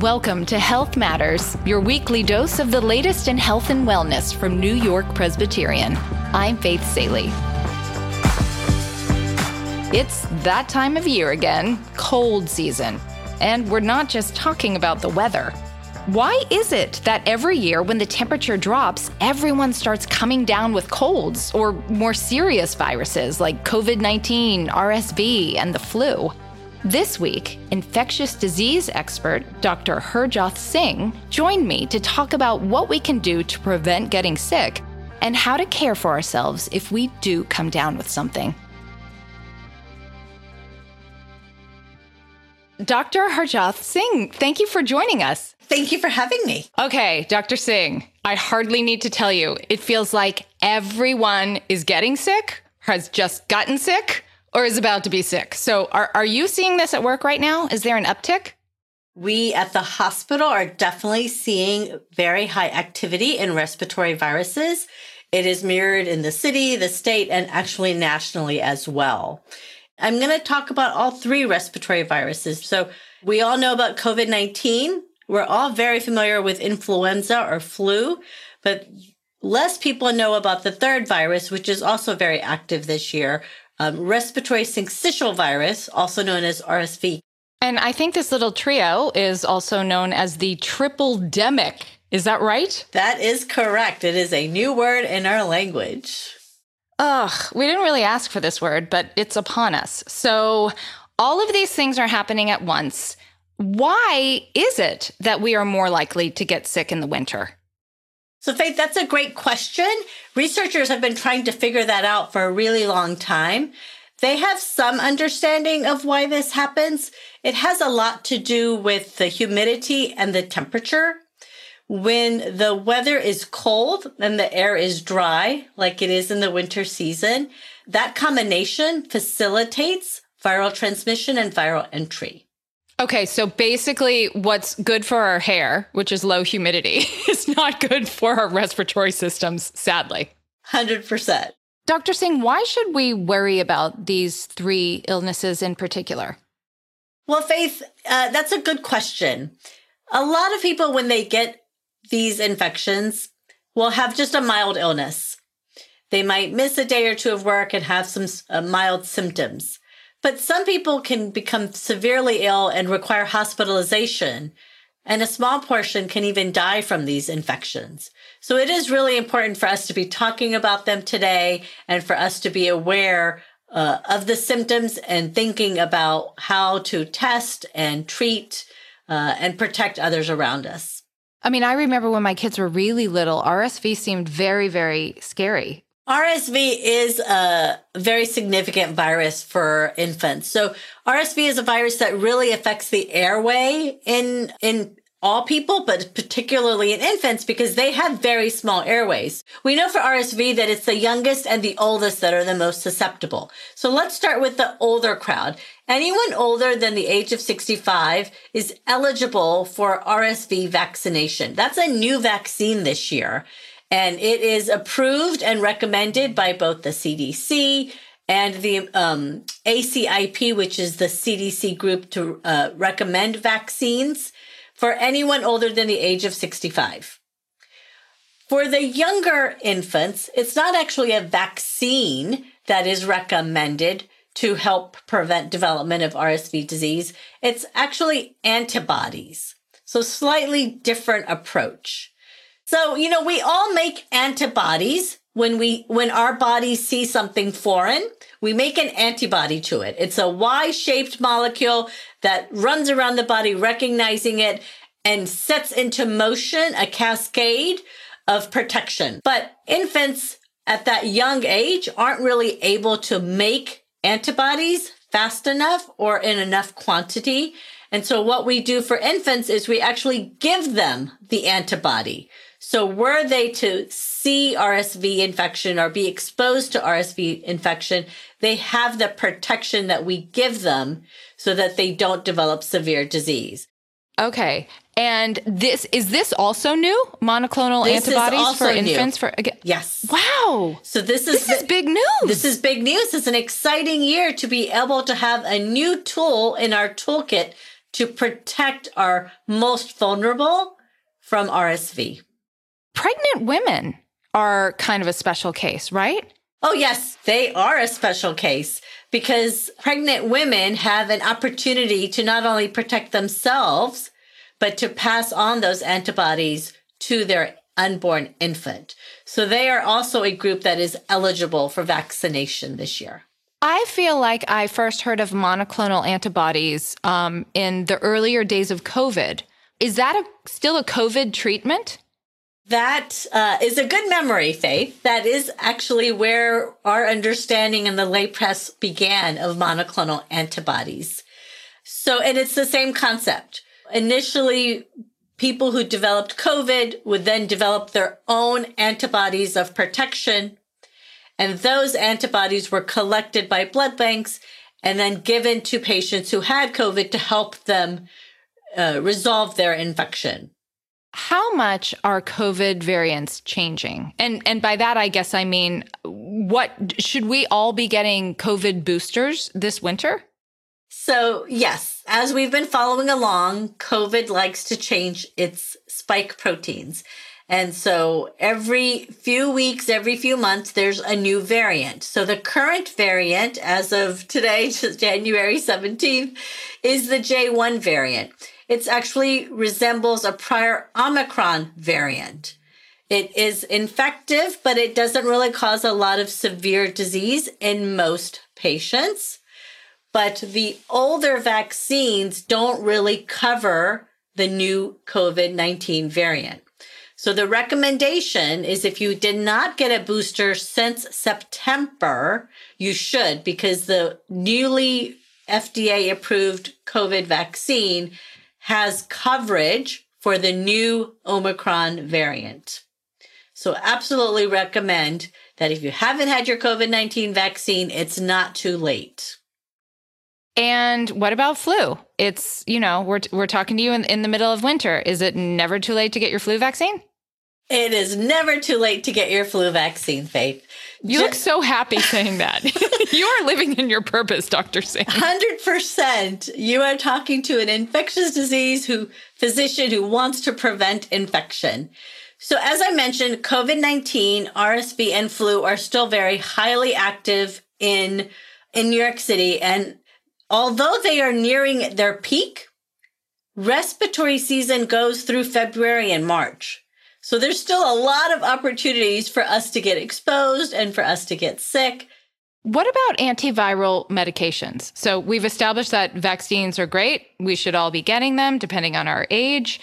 Welcome to Health Matters, your weekly dose of the latest in health and wellness from New York Presbyterian. I'm Faith Salie. It's that time of year again, cold season. And we're not just talking about the weather. Why is it that every year when the temperature drops, everyone starts coming down with colds or more serious viruses like COVID 19, RSV, and the flu? This week, infectious disease expert Dr. Harjot Singh joined me to talk about what we can do to prevent getting sick and how to care for ourselves if we do come down with something. Dr. Harjot Singh, thank you for joining us. Thank you for having me. Okay, Dr. Singh, I hardly need to tell you, it feels like everyone is getting sick, has just gotten sick, or is about to be sick. So, are, are you seeing this at work right now? Is there an uptick? We at the hospital are definitely seeing very high activity in respiratory viruses. It is mirrored in the city, the state, and actually nationally as well. I'm going to talk about all three respiratory viruses. So, we all know about COVID 19. We're all very familiar with influenza or flu, but less people know about the third virus, which is also very active this year, um, respiratory syncytial virus, also known as RSV. And I think this little trio is also known as the triple demic. Is that right? That is correct. It is a new word in our language. Ugh, we didn't really ask for this word, but it's upon us. So all of these things are happening at once. Why is it that we are more likely to get sick in the winter? So, Faith, that's a great question. Researchers have been trying to figure that out for a really long time. They have some understanding of why this happens. It has a lot to do with the humidity and the temperature. When the weather is cold and the air is dry, like it is in the winter season, that combination facilitates viral transmission and viral entry. Okay, so basically, what's good for our hair, which is low humidity, is not good for our respiratory systems, sadly. 100%. Dr. Singh, why should we worry about these three illnesses in particular? Well, Faith, uh, that's a good question. A lot of people, when they get these infections, will have just a mild illness. They might miss a day or two of work and have some uh, mild symptoms. But some people can become severely ill and require hospitalization, and a small portion can even die from these infections. So it is really important for us to be talking about them today and for us to be aware uh, of the symptoms and thinking about how to test and treat uh, and protect others around us. I mean, I remember when my kids were really little, RSV seemed very, very scary. RSV is a very significant virus for infants. So RSV is a virus that really affects the airway in, in all people, but particularly in infants because they have very small airways. We know for RSV that it's the youngest and the oldest that are the most susceptible. So let's start with the older crowd. Anyone older than the age of 65 is eligible for RSV vaccination. That's a new vaccine this year and it is approved and recommended by both the CDC and the um, ACIP, which is the CDC group to uh, recommend vaccines for anyone older than the age of 65. For the younger infants, it's not actually a vaccine that is recommended to help prevent development of RSV disease. It's actually antibodies. So slightly different approach. So, you know, we all make antibodies when we, when our bodies see something foreign, we make an antibody to it. It's a Y-shaped molecule that runs around the body, recognizing it and sets into motion a cascade of protection. But infants at that young age aren't really able to make antibodies fast enough or in enough quantity. And so what we do for infants is we actually give them the antibody. So were they to see RSV infection or be exposed to RSV infection, they have the protection that we give them so that they don't develop severe disease. Okay. And this is this also new monoclonal this antibodies for new. infants for again, Yes. Wow. So this is This is big news. This is big news. It's an exciting year to be able to have a new tool in our toolkit to protect our most vulnerable from RSV. Pregnant women are kind of a special case, right? Oh, yes, they are a special case because pregnant women have an opportunity to not only protect themselves, but to pass on those antibodies to their unborn infant. So they are also a group that is eligible for vaccination this year. I feel like I first heard of monoclonal antibodies um, in the earlier days of COVID. Is that a, still a COVID treatment? That uh, is a good memory, Faith. That is actually where our understanding in the lay press began of monoclonal antibodies. So, and it's the same concept. Initially, people who developed COVID would then develop their own antibodies of protection. And those antibodies were collected by blood banks and then given to patients who had COVID to help them uh, resolve their infection. How much are COVID variants changing? And and by that I guess I mean what should we all be getting COVID boosters this winter? So, yes, as we've been following along, COVID likes to change its spike proteins. And so every few weeks, every few months, there's a new variant. So the current variant as of today, January 17th, is the J1 variant. It actually resembles a prior Omicron variant. It is infective, but it doesn't really cause a lot of severe disease in most patients. But the older vaccines don't really cover the new COVID 19 variant. So the recommendation is if you did not get a booster since September, you should because the newly FDA approved COVID vaccine has coverage for the new Omicron variant. So absolutely recommend that if you haven't had your COVID-19 vaccine, it's not too late. And what about flu? It's, you know, we're, we're talking to you in, in the middle of winter. Is it never too late to get your flu vaccine? It is never too late to get your flu vaccine, Faith. You look so happy saying that. you are living in your purpose, Dr. Singh. 100%. You are talking to an infectious disease who physician who wants to prevent infection. So as I mentioned, COVID-19, RSV and flu are still very highly active in in New York City and although they are nearing their peak, respiratory season goes through February and March. So there's still a lot of opportunities for us to get exposed and for us to get sick. What about antiviral medications? So we've established that vaccines are great. We should all be getting them depending on our age.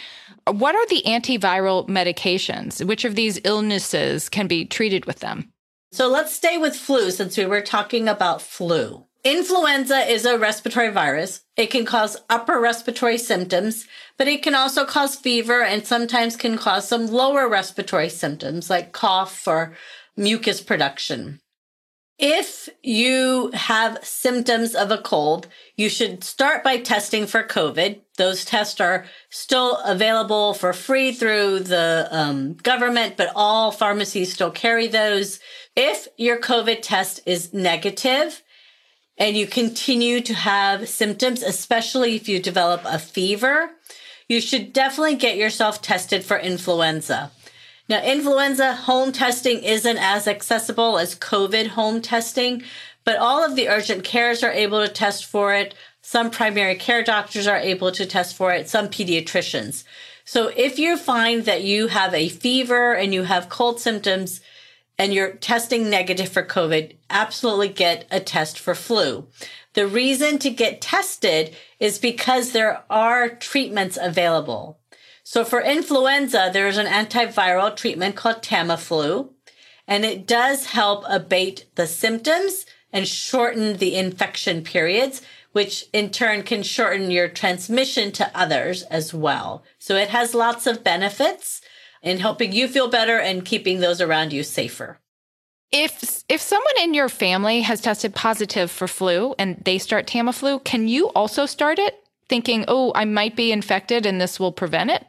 What are the antiviral medications? Which of these illnesses can be treated with them? So let's stay with flu since we were talking about flu. Influenza is a respiratory virus. It can cause upper respiratory symptoms, but it can also cause fever and sometimes can cause some lower respiratory symptoms like cough or mucus production. If you have symptoms of a cold, you should start by testing for COVID. Those tests are still available for free through the um, government, but all pharmacies still carry those. If your COVID test is negative, and you continue to have symptoms, especially if you develop a fever, you should definitely get yourself tested for influenza. Now, influenza home testing isn't as accessible as COVID home testing, but all of the urgent cares are able to test for it. Some primary care doctors are able to test for it, some pediatricians. So if you find that you have a fever and you have cold symptoms, and you're testing negative for COVID, absolutely get a test for flu. The reason to get tested is because there are treatments available. So for influenza, there's an antiviral treatment called Tamiflu, and it does help abate the symptoms and shorten the infection periods, which in turn can shorten your transmission to others as well. So it has lots of benefits in helping you feel better and keeping those around you safer. If if someone in your family has tested positive for flu and they start Tamiflu, can you also start it thinking, "Oh, I might be infected and this will prevent it?"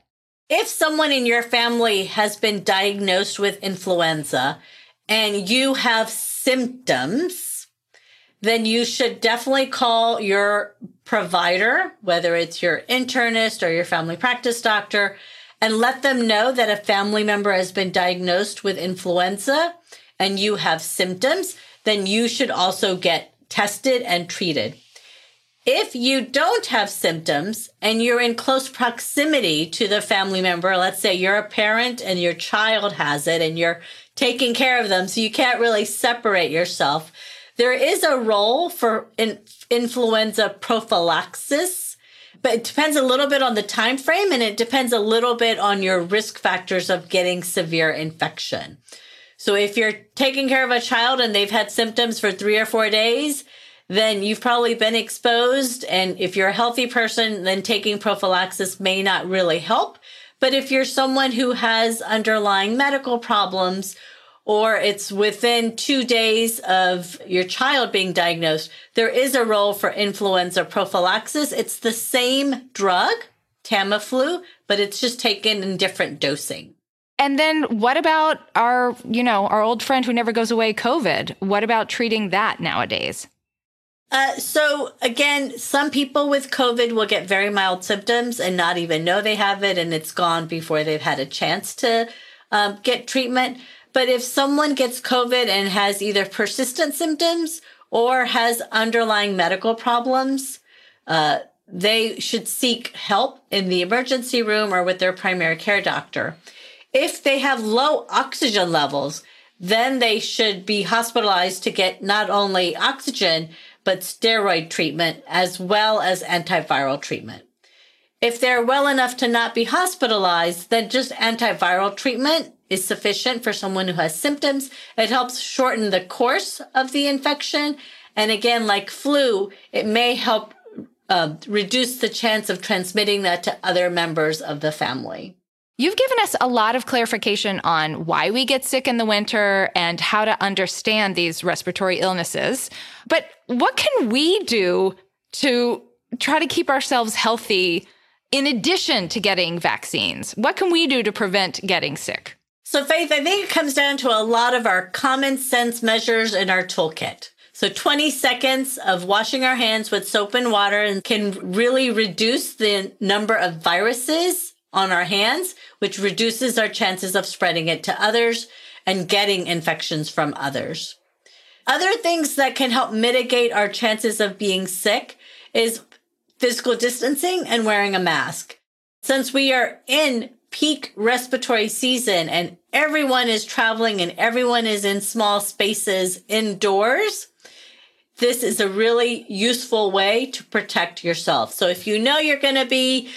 If someone in your family has been diagnosed with influenza and you have symptoms, then you should definitely call your provider, whether it's your internist or your family practice doctor, and let them know that a family member has been diagnosed with influenza and you have symptoms, then you should also get tested and treated. If you don't have symptoms and you're in close proximity to the family member, let's say you're a parent and your child has it and you're taking care of them, so you can't really separate yourself, there is a role for in, influenza prophylaxis, but it depends a little bit on the time frame and it depends a little bit on your risk factors of getting severe infection. So if you're taking care of a child and they've had symptoms for 3 or 4 days, then you've probably been exposed and if you're a healthy person, then taking prophylaxis may not really help. But if you're someone who has underlying medical problems or it's within two days of your child being diagnosed, there is a role for influenza prophylaxis. It's the same drug, Tamiflu, but it's just taken in different dosing. And then what about our, you know, our old friend who never goes away, COVID? What about treating that nowadays? Uh, so again, some people with COVID will get very mild symptoms and not even know they have it, and it's gone before they've had a chance to um, get treatment. But if someone gets COVID and has either persistent symptoms or has underlying medical problems, uh, they should seek help in the emergency room or with their primary care doctor. If they have low oxygen levels, then they should be hospitalized to get not only oxygen, but steroid treatment as well as antiviral treatment. If they're well enough to not be hospitalized, then just antiviral treatment is sufficient for someone who has symptoms. It helps shorten the course of the infection. And again, like flu, it may help uh, reduce the chance of transmitting that to other members of the family. You've given us a lot of clarification on why we get sick in the winter and how to understand these respiratory illnesses. But what can we do to try to keep ourselves healthy in addition to getting vaccines? What can we do to prevent getting sick? So, Faith, I think it comes down to a lot of our common sense measures in our toolkit. So 20 seconds of washing our hands with soap and water can really reduce the number of viruses on our hands, which reduces our chances of spreading it to others and getting infections from others. Other things that can help mitigate our chances of being sick is physical distancing and wearing a mask. Since we are in peak respiratory season and everyone is traveling and everyone is in small spaces indoors, this is a really useful way to protect yourself. So if you know you're going to be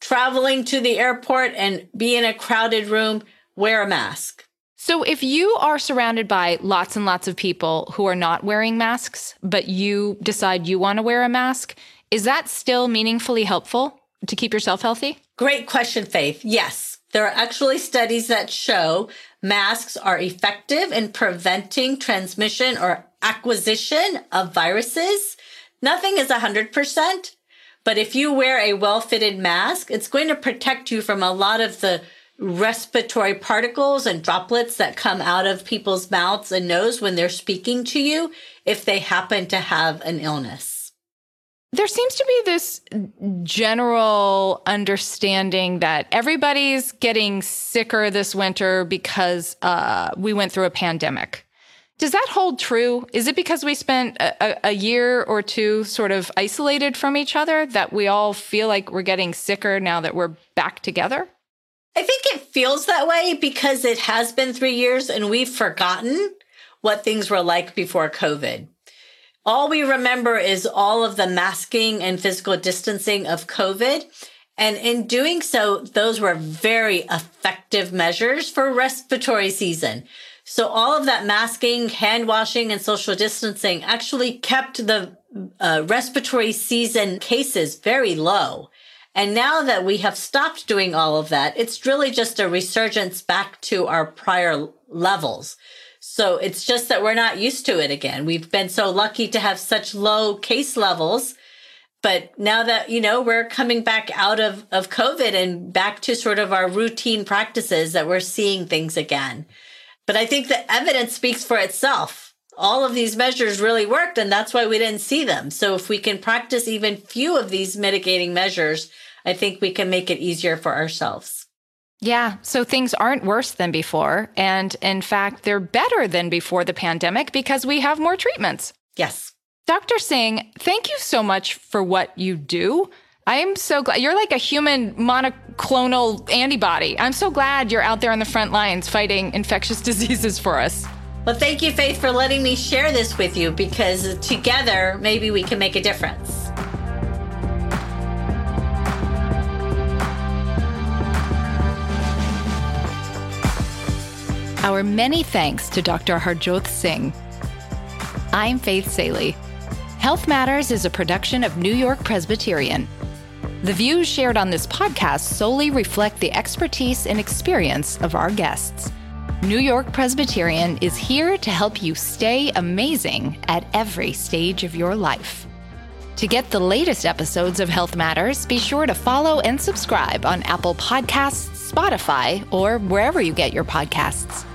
traveling to the airport and be in a crowded room, wear a mask. So, if you are surrounded by lots and lots of people who are not wearing masks, but you decide you want to wear a mask, is that still meaningfully helpful to keep yourself healthy? Great question, Faith. Yes. There are actually studies that show masks are effective in preventing transmission or acquisition of viruses. Nothing is 100%, but if you wear a well fitted mask, it's going to protect you from a lot of the respiratory particles and droplets that come out of people's mouths and nose when they're speaking to you if they happen to have an illness. There seems to be this general understanding that everybody's getting sicker this winter because uh, we went through a pandemic. Does that hold true? Is it because we spent a, a, year or two sort of isolated from each other that we all feel like we're getting sicker now that we're back together? I think it feels that way because it has been three years and we've forgotten what things were like before COVID. All we remember is all of the masking and physical distancing of COVID. And in doing so, those were very effective measures for respiratory season. So all of that masking, hand washing, and social distancing actually kept the uh, respiratory season cases very low. And now that we have stopped doing all of that, it's really just a resurgence back to our prior levels. So it's just that we're not used to it again. We've been so lucky to have such low case levels. But now that, you know, we're coming back out of, of COVID and back to sort of our routine practices that we're seeing things again. But I think the evidence speaks for itself. all of these measures really worked and that's why we didn't see them. So if we can practice even few of these mitigating measures, I think we can make it easier for ourselves. Yeah, so things aren't worse than before. And in fact, they're better than before the pandemic because we have more treatments. Yes. Dr. Singh, thank you so much for what you do. I'm so glad you're like a human monoclonal antibody. I'm so glad you're out there on the front lines fighting infectious diseases for us. Well, thank you, Faith, for letting me share this with you because together, maybe we can make a difference. Our many thanks to Dr. Harjot Singh. I'm Faith Salie. Health Matters is a production of New York Presbyterian. The views shared on this podcast solely reflect the expertise and experience of our guests. New York Presbyterian is here to help you stay amazing at every stage of your life. To get the latest episodes of Health Matters, be sure to follow and subscribe on Apple Podcasts, Spotify, or wherever you get your podcasts.